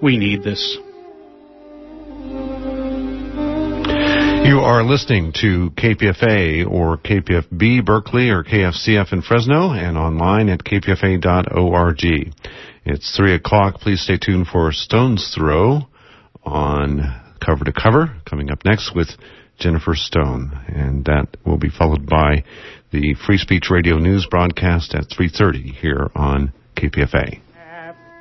We need this. You are listening to KPFA or KPFB Berkeley or KFCF in Fresno and online at kpfa.org. It's 3 o'clock. Please stay tuned for Stone's Throw on Cover to Cover coming up next with Jennifer Stone. And that will be followed by the Free Speech Radio News broadcast at 3.30 here on KPFA.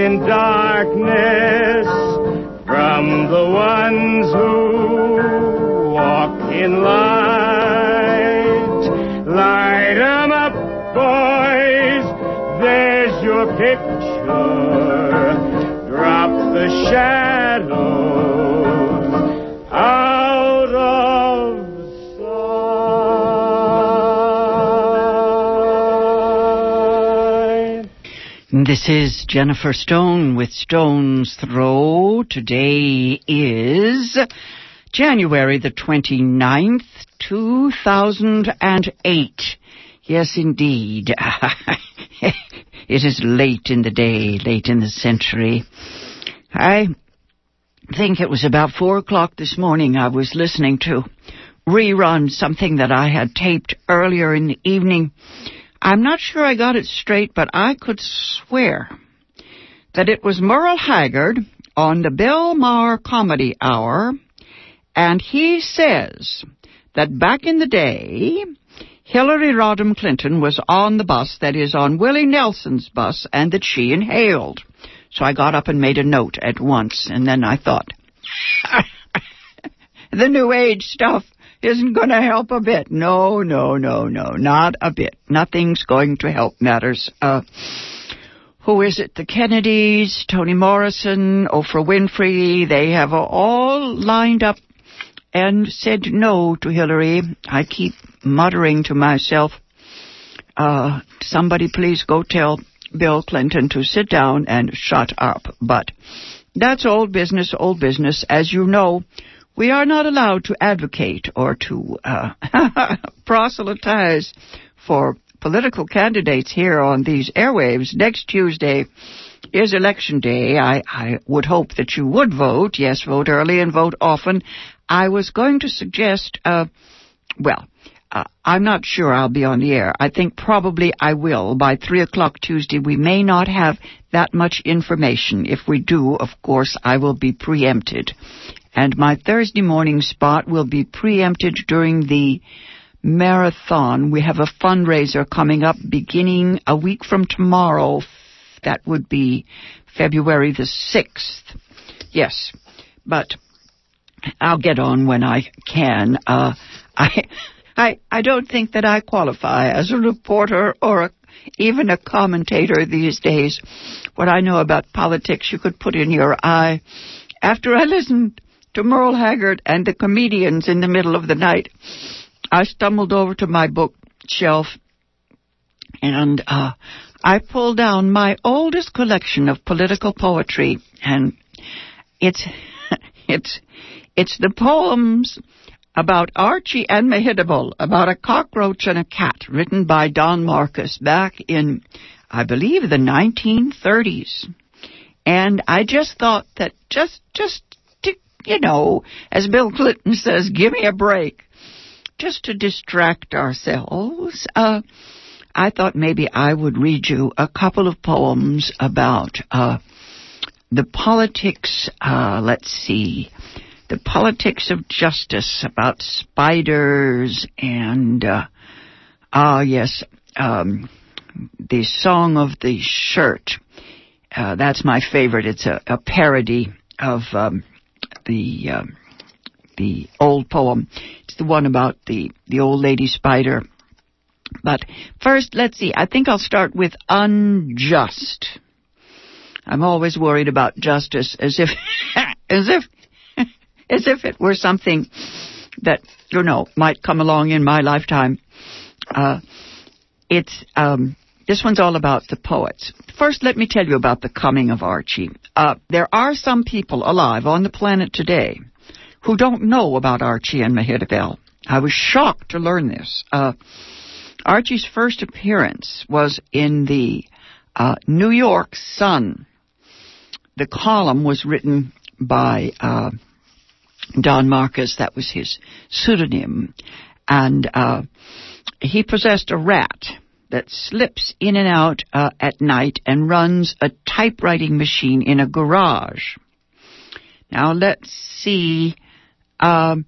in darkness from the ones who walk in light. Light up, boys. There's your picture. Drop the shadows This is Jennifer Stone with Stone's Throw. Today is January the 29th, 2008. Yes, indeed. it is late in the day, late in the century. I think it was about four o'clock this morning I was listening to rerun something that I had taped earlier in the evening. I'm not sure I got it straight, but I could swear that it was Merle Haggard on the Bill Maher Comedy Hour, and he says that back in the day, Hillary Rodham Clinton was on the bus, that is, on Willie Nelson's bus, and that she inhaled. So I got up and made a note at once, and then I thought, the New Age stuff isn't going to help a bit. No, no, no, no, not a bit. Nothing's going to help matters. Uh, who is it? The Kennedys, Toni Morrison, Oprah Winfrey, they have all lined up and said no to Hillary. I keep muttering to myself, uh, somebody please go tell Bill Clinton to sit down and shut up. But that's old business, old business. As you know, we are not allowed to advocate or to uh, proselytize for political candidates here on these airwaves. Next Tuesday is election day. I, I would hope that you would vote. Yes, vote early and vote often. I was going to suggest, uh, well, uh, I'm not sure I'll be on the air. I think probably I will. By 3 o'clock Tuesday, we may not have that much information. If we do, of course, I will be preempted. And my Thursday morning spot will be preempted during the marathon. We have a fundraiser coming up beginning a week from tomorrow. That would be February the 6th. Yes, but I'll get on when I can. Uh, I, I, I don't think that I qualify as a reporter or a, even a commentator these days. What I know about politics, you could put in your eye. After I listened to Merle Haggard and the comedians in the middle of the night, I stumbled over to my bookshelf and uh, I pulled down my oldest collection of political poetry, and it's it's it's the poems about Archie and Mehitabel, about a cockroach and a cat, written by Don Marquis back in, I believe, the 1930s. And I just thought that just just you know, as Bill Clinton says, give me a break, just to distract ourselves. Uh, I thought maybe I would read you a couple of poems about uh, the politics. Uh, let's see, the politics of justice about spiders and uh, ah yes, um, the song of the shirt. Uh, that's my favorite. It's a, a parody of um, the um, the old poem. It's the one about the the old lady spider but first, let's see. I think I'll start with unjust. I'm always worried about justice as if, as if, as if it were something that, you know, might come along in my lifetime. Uh, it's, um, this one's all about the poets. First, let me tell you about the coming of Archie. Uh, there are some people alive on the planet today who don't know about Archie and Mehitabel. I was shocked to learn this. Uh, Archie's first appearance was in the uh, New York Sun. The column was written by uh, Don Marquis. That was his pseudonym. And uh, he possessed a rat that slips in and out uh, at night and runs a typewriting machine in a garage. Now let's see. Um,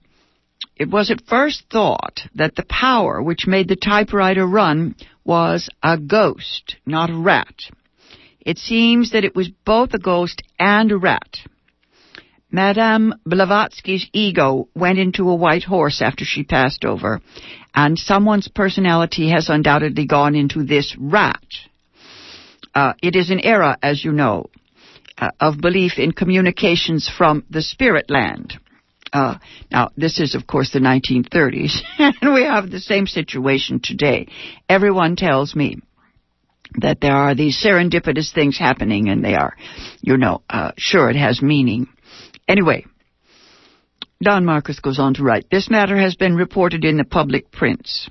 it was at first thought that the power which made the typewriter run was a ghost, not a rat. It seems that it was both a ghost and a rat. Madame Blavatsky's ego went into a white horse after she passed over, and someone's personality has undoubtedly gone into this rat. Uh, it is an era, as you know, uh, of belief in communications from the spirit land. Uh, now, this is, of course, the 1930s, and we have the same situation today. Everyone tells me that there are these serendipitous things happening, and they are, you know, uh, sure it has meaning. Anyway, Don Marquis goes on to write, This matter has been reported in the public prints,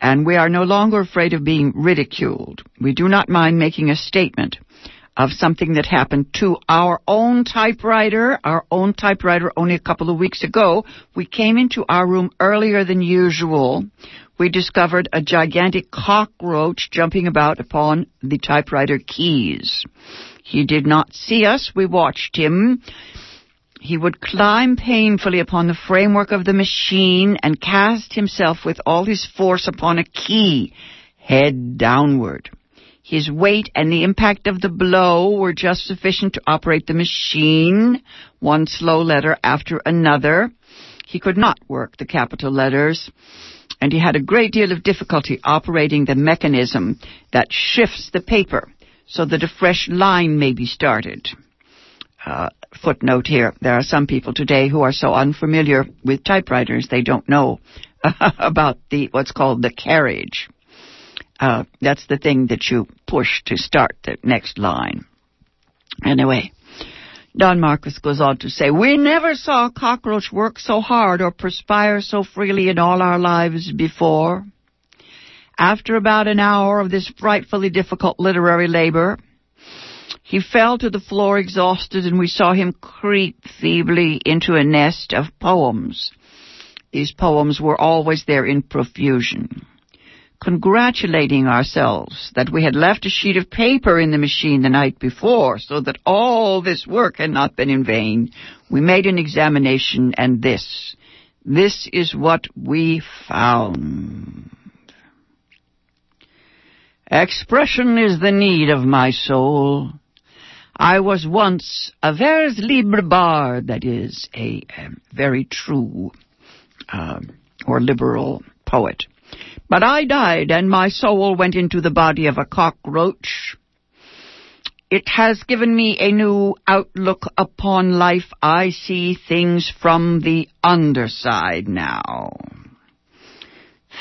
and we are no longer afraid of being ridiculed. We do not mind making a statement of something that happened to our own typewriter, our own typewriter only a couple of weeks ago. We came into our room earlier than usual. We discovered a gigantic cockroach jumping about upon the typewriter keys. He did not see us. We watched him. He would climb painfully upon the framework of the machine and cast himself with all his force upon a key, head downward. His weight and the impact of the blow were just sufficient to operate the machine, one slow letter after another. He could not work the capital letters, and he had a great deal of difficulty operating the mechanism that shifts the paper so that a fresh line may be started. Uh, footnote here, there are some people today who are so unfamiliar with typewriters they don't know about the what's called the carriage. Uh, that's the thing that you push to start the next line. Anyway, Don Marquis goes on to say, We never saw a cockroach work so hard or perspire so freely in all our lives before. After about an hour of this frightfully difficult literary labor, he fell to the floor exhausted and we saw him creep feebly into a nest of poems. These poems were always there in profusion congratulating ourselves that we had left a sheet of paper in the machine the night before so that all this work had not been in vain. We made an examination and this, this is what we found. Expression is the need of my soul. I was once a vers libre bard, that is, a, a very true uh, or liberal poet. But I died and my soul went into the body of a cockroach. It has given me a new outlook upon life. I see things from the underside now.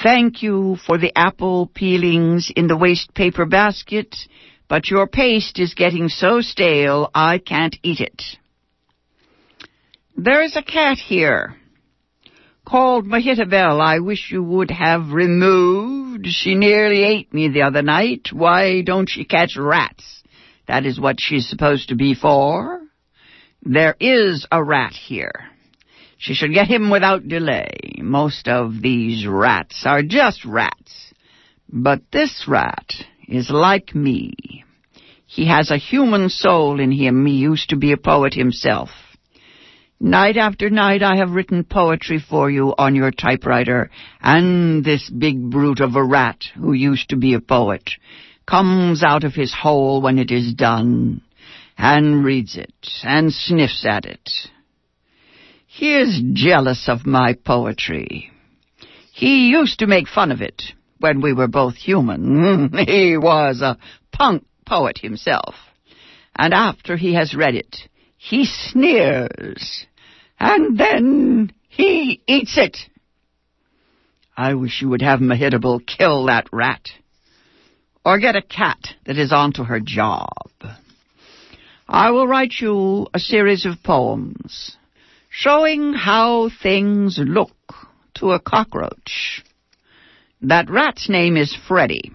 Thank you for the apple peelings in the waste paper basket, but your paste is getting so stale I can't eat it. There's a cat here called Mehitabel I wish you would have removed. She nearly ate me the other night. Why don't she catch rats? That is what she's supposed to be for. There is a rat here. She should get him without delay. Most of these rats are just rats. But this rat is like me. He has a human soul in him. He used to be a poet himself. Night after night I have written poetry for you on your typewriter, and this big brute of a rat, who used to be a poet, comes out of his hole when it is done, and reads it, and sniffs at it. He is jealous of my poetry. He used to make fun of it when we were both human. he was a punk poet himself. and after he has read it, he sneers, and then he eats it. I wish you would have Mehitabel kill that rat. Or get a cat that is onto her job. I will write you a series of poems showing how things look to a cockroach. That rat's name is Freddy.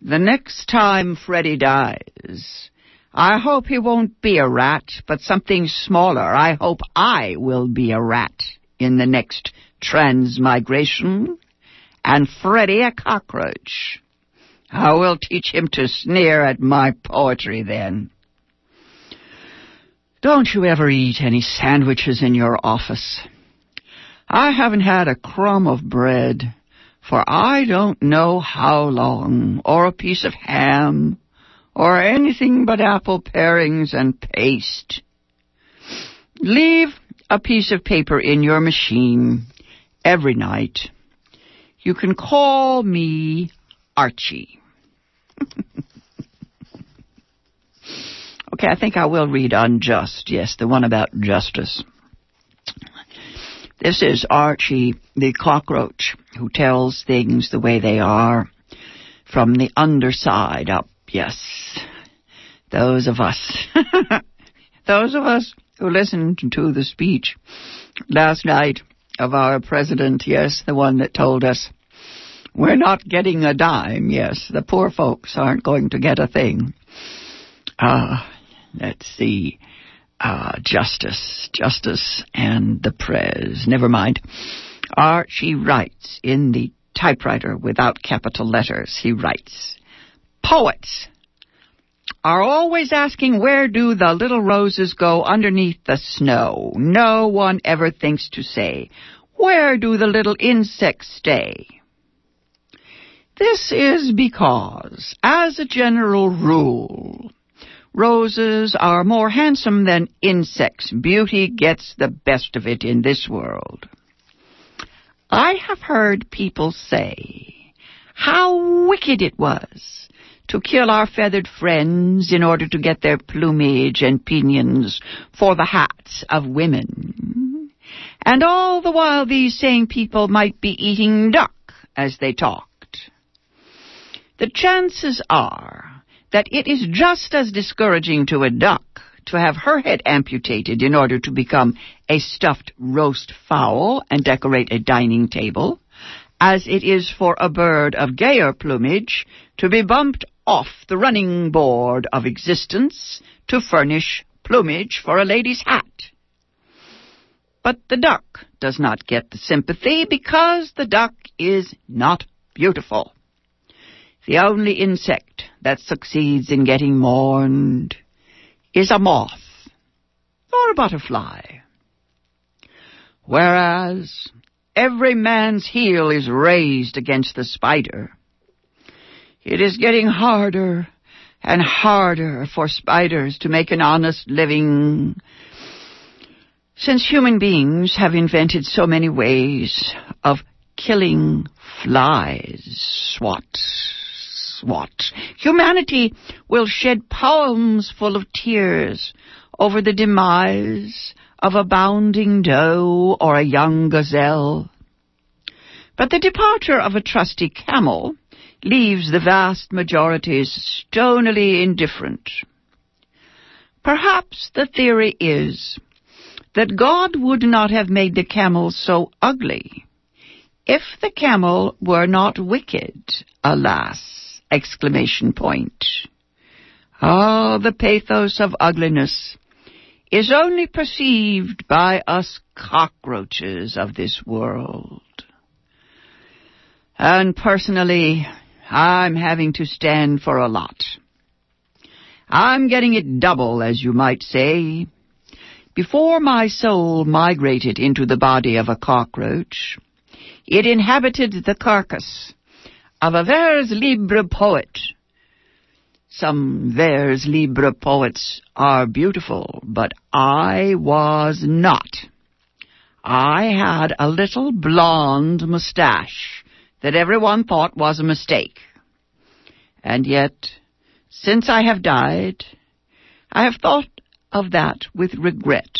The next time Freddy dies, I hope he won't be a rat, but something smaller. I hope I will be a rat in the next transmigration, and Freddy a cockroach. I will teach him to sneer at my poetry then. Don't you ever eat any sandwiches in your office? I haven't had a crumb of bread for I don't know how long, or a piece of ham, or anything but apple parings and paste. Leave a piece of paper in your machine every night. You can call me Archie. okay, I think I will read Unjust. Yes, the one about justice. This is Archie the cockroach who tells things the way they are from the underside up. Yes. Those of us. Those of us who listened to the speech last night of our president, yes, the one that told us we're not getting a dime, yes, the poor folks aren't going to get a thing. Ah, uh, let's see uh, justice, justice, and the prez. Never mind. Archie writes in the typewriter without capital letters. He writes, Poets are always asking where do the little roses go underneath the snow. No one ever thinks to say, where do the little insects stay? This is because, as a general rule, Roses are more handsome than insects. Beauty gets the best of it in this world. I have heard people say how wicked it was to kill our feathered friends in order to get their plumage and pinions for the hats of women. And all the while these same people might be eating duck as they talked. The chances are that it is just as discouraging to a duck to have her head amputated in order to become a stuffed roast fowl and decorate a dining table, as it is for a bird of gayer plumage to be bumped off the running board of existence to furnish plumage for a lady's hat. But the duck does not get the sympathy because the duck is not beautiful. The only insect that succeeds in getting mourned is a moth or a butterfly. Whereas every man's heel is raised against the spider, it is getting harder and harder for spiders to make an honest living since human beings have invented so many ways of killing flies. What? What? Humanity will shed poems full of tears over the demise of a bounding doe or a young gazelle. But the departure of a trusty camel leaves the vast majorities stonily indifferent. Perhaps the theory is that God would not have made the camel so ugly if the camel were not wicked, alas exclamation point. Ah, the pathos of ugliness is only perceived by us cockroaches of this world. And personally, I'm having to stand for a lot. I'm getting it double, as you might say. Before my soul migrated into the body of a cockroach, it inhabited the carcass of a vers libre poet. Some vers libre poets are beautiful, but I was not. I had a little blonde mustache that everyone thought was a mistake. And yet, since I have died, I have thought of that with regret.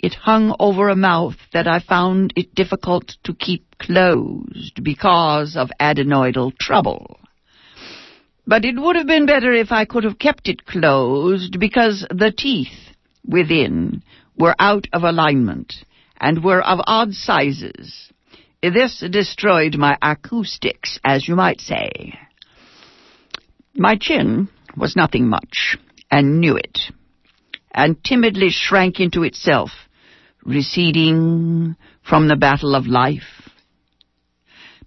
It hung over a mouth that I found it difficult to keep closed because of adenoidal trouble. But it would have been better if I could have kept it closed because the teeth within were out of alignment and were of odd sizes. This destroyed my acoustics, as you might say. My chin was nothing much, and knew it, and timidly shrank into itself, receding from the battle of life.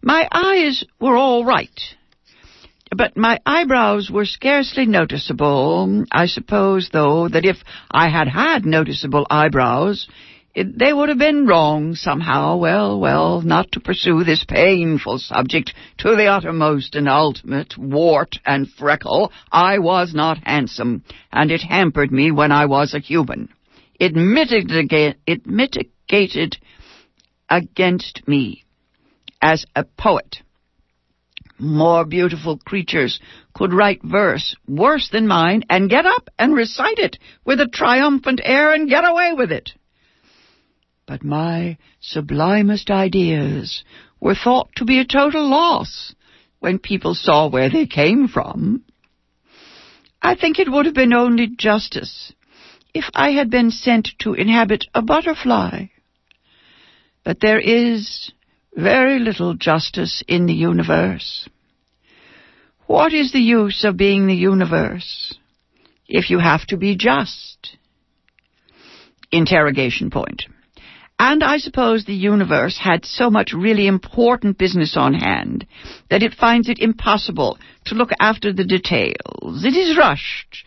My eyes were all right, but my eyebrows were scarcely noticeable. I suppose, though, that if I had had noticeable eyebrows, it, they would have been wrong somehow. Well, well, not to pursue this painful subject to the uttermost and ultimate, wart and freckle, I was not handsome, and it hampered me when I was a human. It mitigated, it mitigated against me as a poet more beautiful creatures could write verse worse than mine and get up and recite it with a triumphant air and get away with it. But my sublimest ideas were thought to be a total loss when people saw where they came from. I think it would have been only justice if I had been sent to inhabit a butterfly. But there is very little justice in the universe. What is the use of being the universe if you have to be just? Interrogation point. And I suppose the universe had so much really important business on hand that it finds it impossible to look after the details. It is rushed.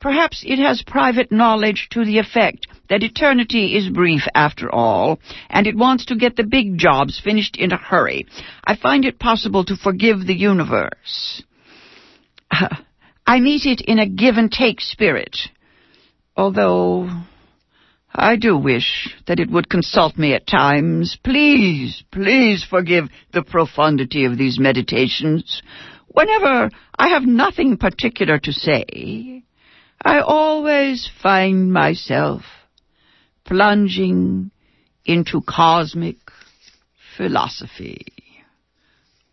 Perhaps it has private knowledge to the effect that eternity is brief after all, and it wants to get the big jobs finished in a hurry. I find it possible to forgive the universe. I meet it in a give and take spirit, although I do wish that it would consult me at times. Please, please forgive the profundity of these meditations. Whenever I have nothing particular to say, I always find myself plunging into cosmic philosophy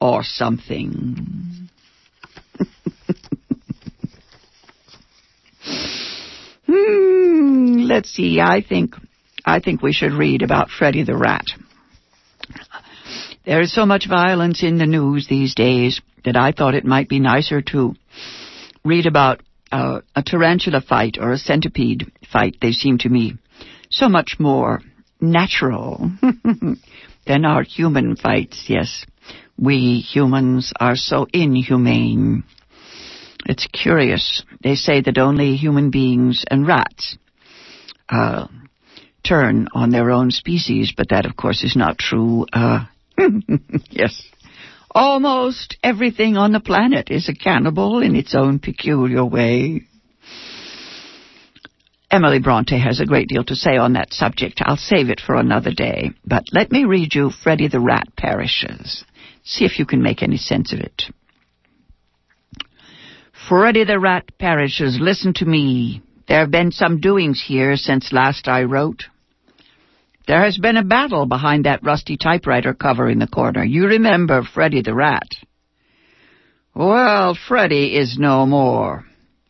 or something. hmm, let's see. I think I think we should read about Freddy the Rat. There is so much violence in the news these days that I thought it might be nicer to read about uh, a tarantula fight or a centipede fight. They seem to me so much more natural than our human fights, yes. We humans are so inhumane. It's curious. They say that only human beings and rats uh, turn on their own species, but that, of course, is not true. Uh, yes. Almost everything on the planet is a cannibal in its own peculiar way. Emily Bronte has a great deal to say on that subject. I'll save it for another day. But let me read you Freddy the Rat Perishes. See if you can make any sense of it. Freddy the Rat Perishes, listen to me. There have been some doings here since last I wrote. There has been a battle behind that rusty typewriter cover in the corner. You remember Freddy the Rat. Well, Freddy is no more.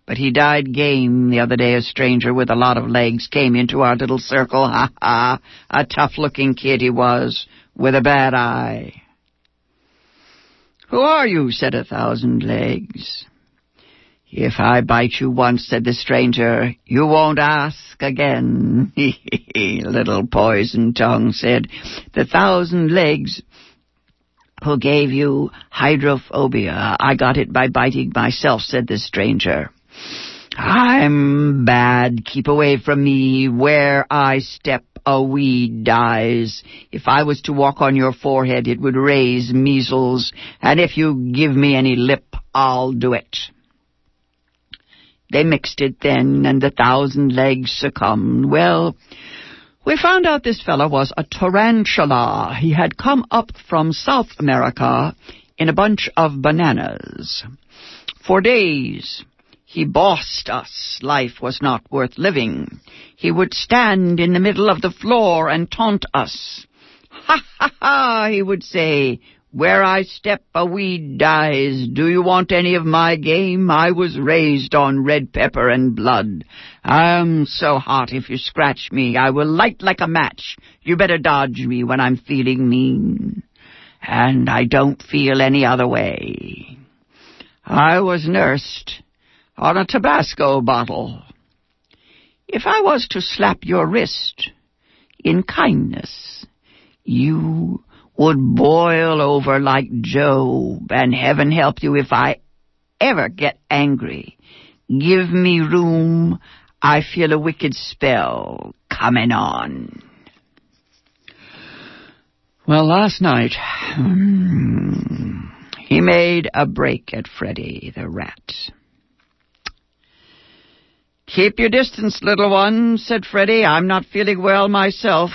But he died game the other day. A stranger with a lot of legs came into our little circle. Ha ha! A tough-looking kid he was, with a bad eye. Who are you? said a thousand legs. If I bite you once, said the stranger, you won't ask again. little poison tongue, said the thousand legs who gave you hydrophobia. I got it by biting myself, said the stranger. I'm bad. Keep away from me. Where I step, a weed dies. If I was to walk on your forehead, it would raise measles. And if you give me any lip, I'll do it. They mixed it then, and the thousand legs succumbed. Well, we found out this fellow was a tarantula. He had come up from South America in a bunch of bananas. For days, He bossed us. Life was not worth living. He would stand in the middle of the floor and taunt us. Ha ha ha, he would say. Where I step, a weed dies. Do you want any of my game? I was raised on red pepper and blood. I'm so hot if you scratch me, I will light like a match. You better dodge me when I'm feeling mean. And I don't feel any other way. I was nursed on a Tabasco bottle. If I was to slap your wrist in kindness, you would boil over like Job, and heaven help you if I ever get angry. Give me room, I feel a wicked spell coming on. Well, last night, he made a break at Freddy the rat. Keep your distance, little one, said Freddy. I'm not feeling well myself.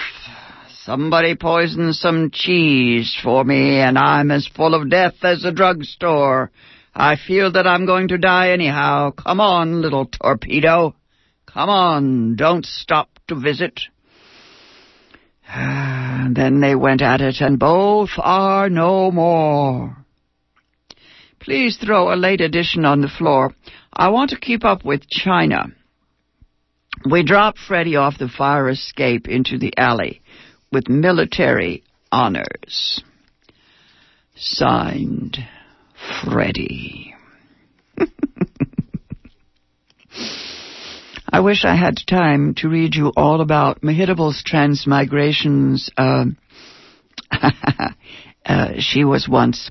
Somebody poisoned some cheese for me, and I'm as full of death as a drugstore. I feel that I'm going to die anyhow. Come on, little torpedo. Come on, don't stop to visit. And then they went at it, and both are no more. Please throw a late edition on the floor. I want to keep up with China. We dropped Freddy off the fire escape into the alley with military honors. Signed, Freddy. I wish I had time to read you all about Mehitabel's transmigrations. Uh, uh, she was once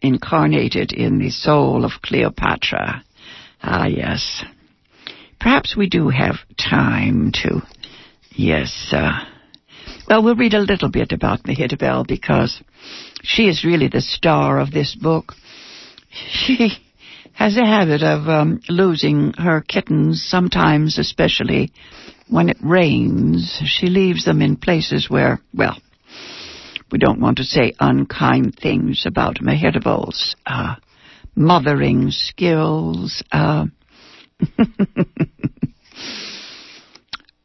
incarnated in the soul of Cleopatra. Ah, yes. Perhaps we do have time to. Yes, uh, well, we'll read a little bit about Mehitabel because she is really the star of this book. She has a habit of um, losing her kittens, sometimes especially when it rains. She leaves them in places where, well, we don't want to say unkind things about Mehitabel's uh, mothering skills. Uh,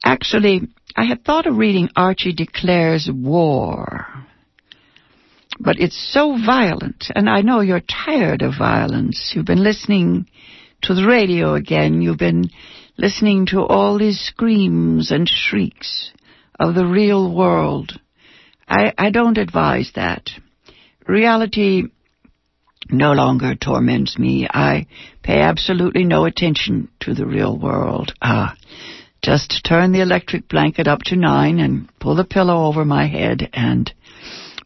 Actually, I had thought of reading Archie Declares War. But it's so violent, and I know you're tired of violence. You've been listening to the radio again. You've been listening to all these screams and shrieks of the real world. I, I don't advise that. Reality no longer torments me. I pay absolutely no attention to the real world. Ah, just turn the electric blanket up to nine and pull the pillow over my head and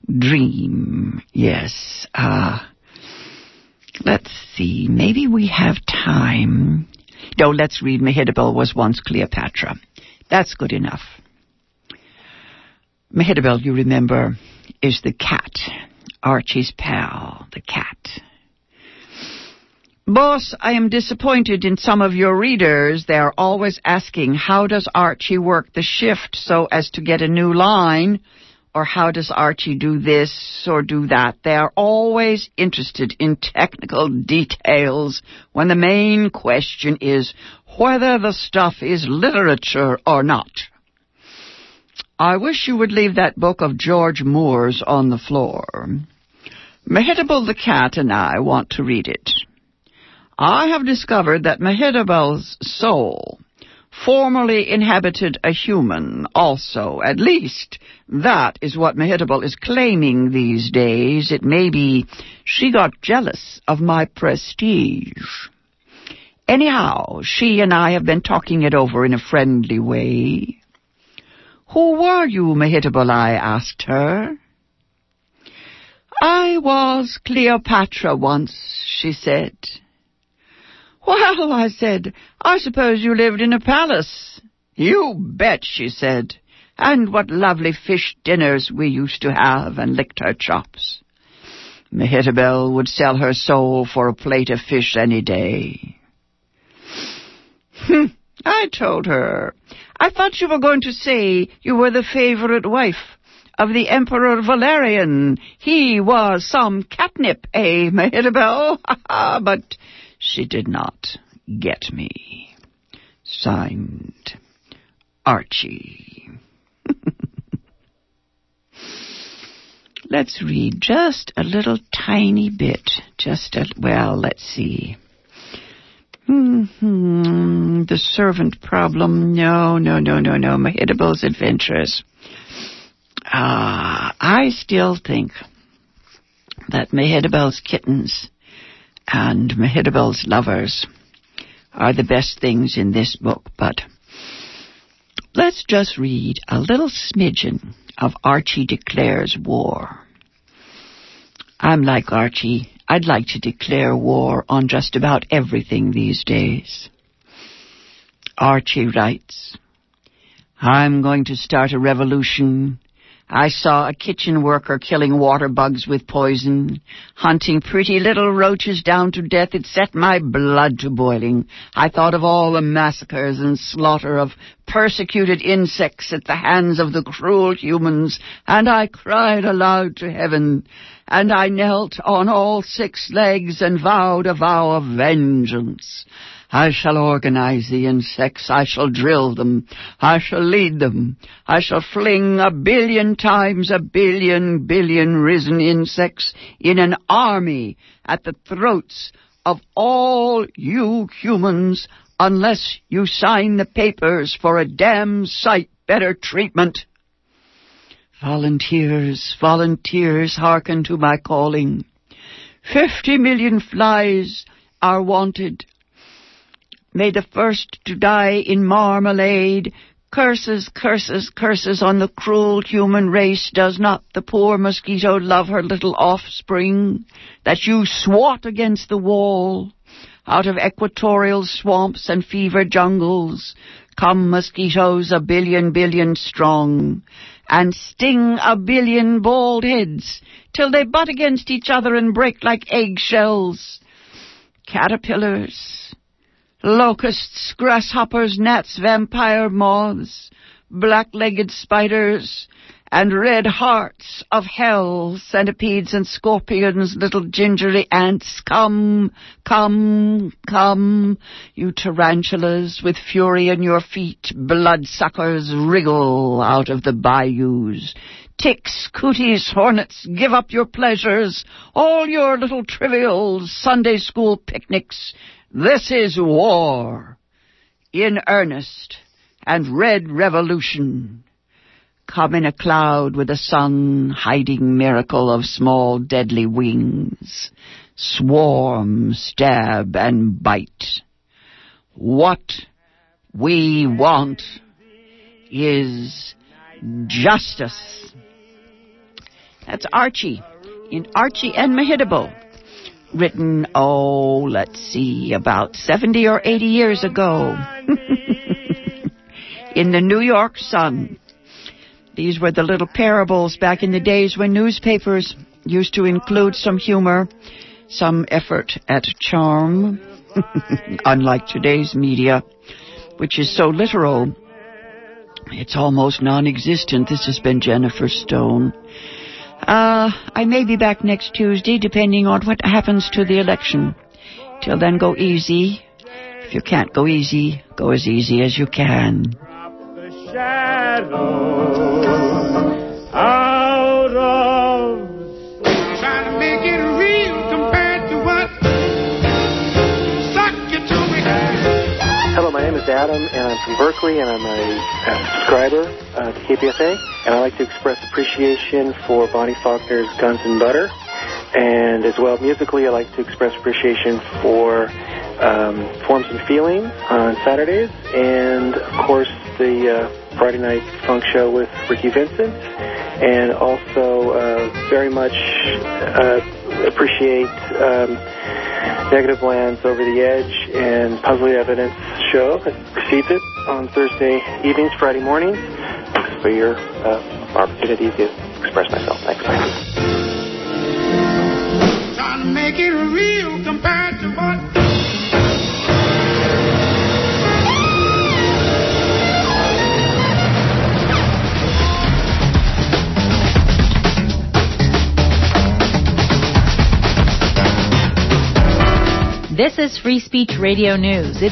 dream. Yes. Ah. Uh, let's see. Maybe we have time. No, let's read Mehitabel was once Cleopatra. That's good enough. Mehitabel, you remember, is the cat. Archie's pal, the cat. Boss, I am disappointed in some of your readers. They're always asking, how does Archie work the shift so as to get a new line? Or how does Archie do this or do that? They are always interested in technical details when the main question is whether the stuff is literature or not. I wish you would leave that book of George Moore's on the floor. Mehitabel the cat and I want to read it. I have discovered that Mehitabel's soul formerly inhabited a human also. At least that is what Mehitabel is claiming these days. It may be she got jealous of my prestige. Anyhow, she and I have been talking it over in a friendly way. Who were you, Mehitabel? I asked her. I was Cleopatra once, she said. Well, I said, I suppose you lived in a palace. You bet, she said. And what lovely fish dinners we used to have, and licked her chops. Mehitabel would sell her soul for a plate of fish any day. Hmm, I told her. I thought you were going to say you were the favorite wife of the Emperor Valerian. He was some catnip, eh, Mehitabel? but she did not. get me. Signed, Archie. let's read just a little tiny bit. Just a, well, let's see. Mm-hmm. The servant problem. No, no, no, no, no. Mehitabel's adventures. Ah, I still think that Mehitabel's kittens and Mehitabel's lovers are the best things in this book, but let's just read a little smidgen of Archie declares war. I'm like Archie. I'd like to declare war on just about everything these days. Archie writes, I'm going to start a revolution I saw a kitchen worker killing water bugs with poison, hunting pretty little roaches down to death. It set my blood to boiling. I thought of all the massacres and slaughter of persecuted insects at the hands of the cruel humans, and I cried aloud to heaven, and I knelt on all six legs and vowed a vow of vengeance. I shall organize the insects. I shall drill them. I shall lead them. I shall fling a billion times a billion billion risen insects in an army at the throats of all you humans unless you sign the papers for a damn sight better treatment. Volunteers, volunteers, hearken to my calling. Fifty million flies are wanted May the first to die in marmalade. Curses, curses, curses on the cruel human race. Does not the poor mosquito love her little offspring? That you swat against the wall. Out of equatorial swamps and fever jungles come mosquitoes a billion billion strong and sting a billion bald heads till they butt against each other and break like eggshells. Caterpillars, locusts, grasshoppers, gnats, vampire moths, black-legged spiders, and red hearts of hell, centipedes and scorpions, little gingery ants, come, come, come, you tarantulas with fury in your feet, bloodsuckers, wriggle out of the bayous. Ticks, cooties, hornets, give up your pleasures, all your little trivials, Sunday school picnics, this is war in earnest and red revolution. Come in a cloud with a sun hiding miracle of small deadly wings. Swarm, stab, and bite. What we want is justice. That's Archie in Archie and Mehitabel written, oh, let's see, about 70 or 80 years ago in the New York Sun. These were the little parables back in the days when newspapers used to include some humor, some effort at charm, unlike today's media, which is so literal. It's almost non-existent. This has been Jennifer Stone. Uh, I may be back next Tuesday, depending on what happens to the election. Till then, go easy. If you can't go easy, go as easy as you can. Adam, and I'm from Berkeley, and I'm a, a subscriber uh, to KPFA. And I'd like to express appreciation for Bonnie Faulkner's Guns and Butter. And as well, musically, I'd like to express appreciation for um, Forms and Feelings on Saturdays. And, of course, the uh, Friday Night Funk Show with Ricky Vincent. And also uh, very much uh, appreciate um, Negativland's Over the Edge and Puzzle Evidence show that precedes it on Thursday evenings, Friday mornings for your uh, opportunity to express myself. Thanks. Trying to make it real compared to what. This is Free Speech Radio News. It's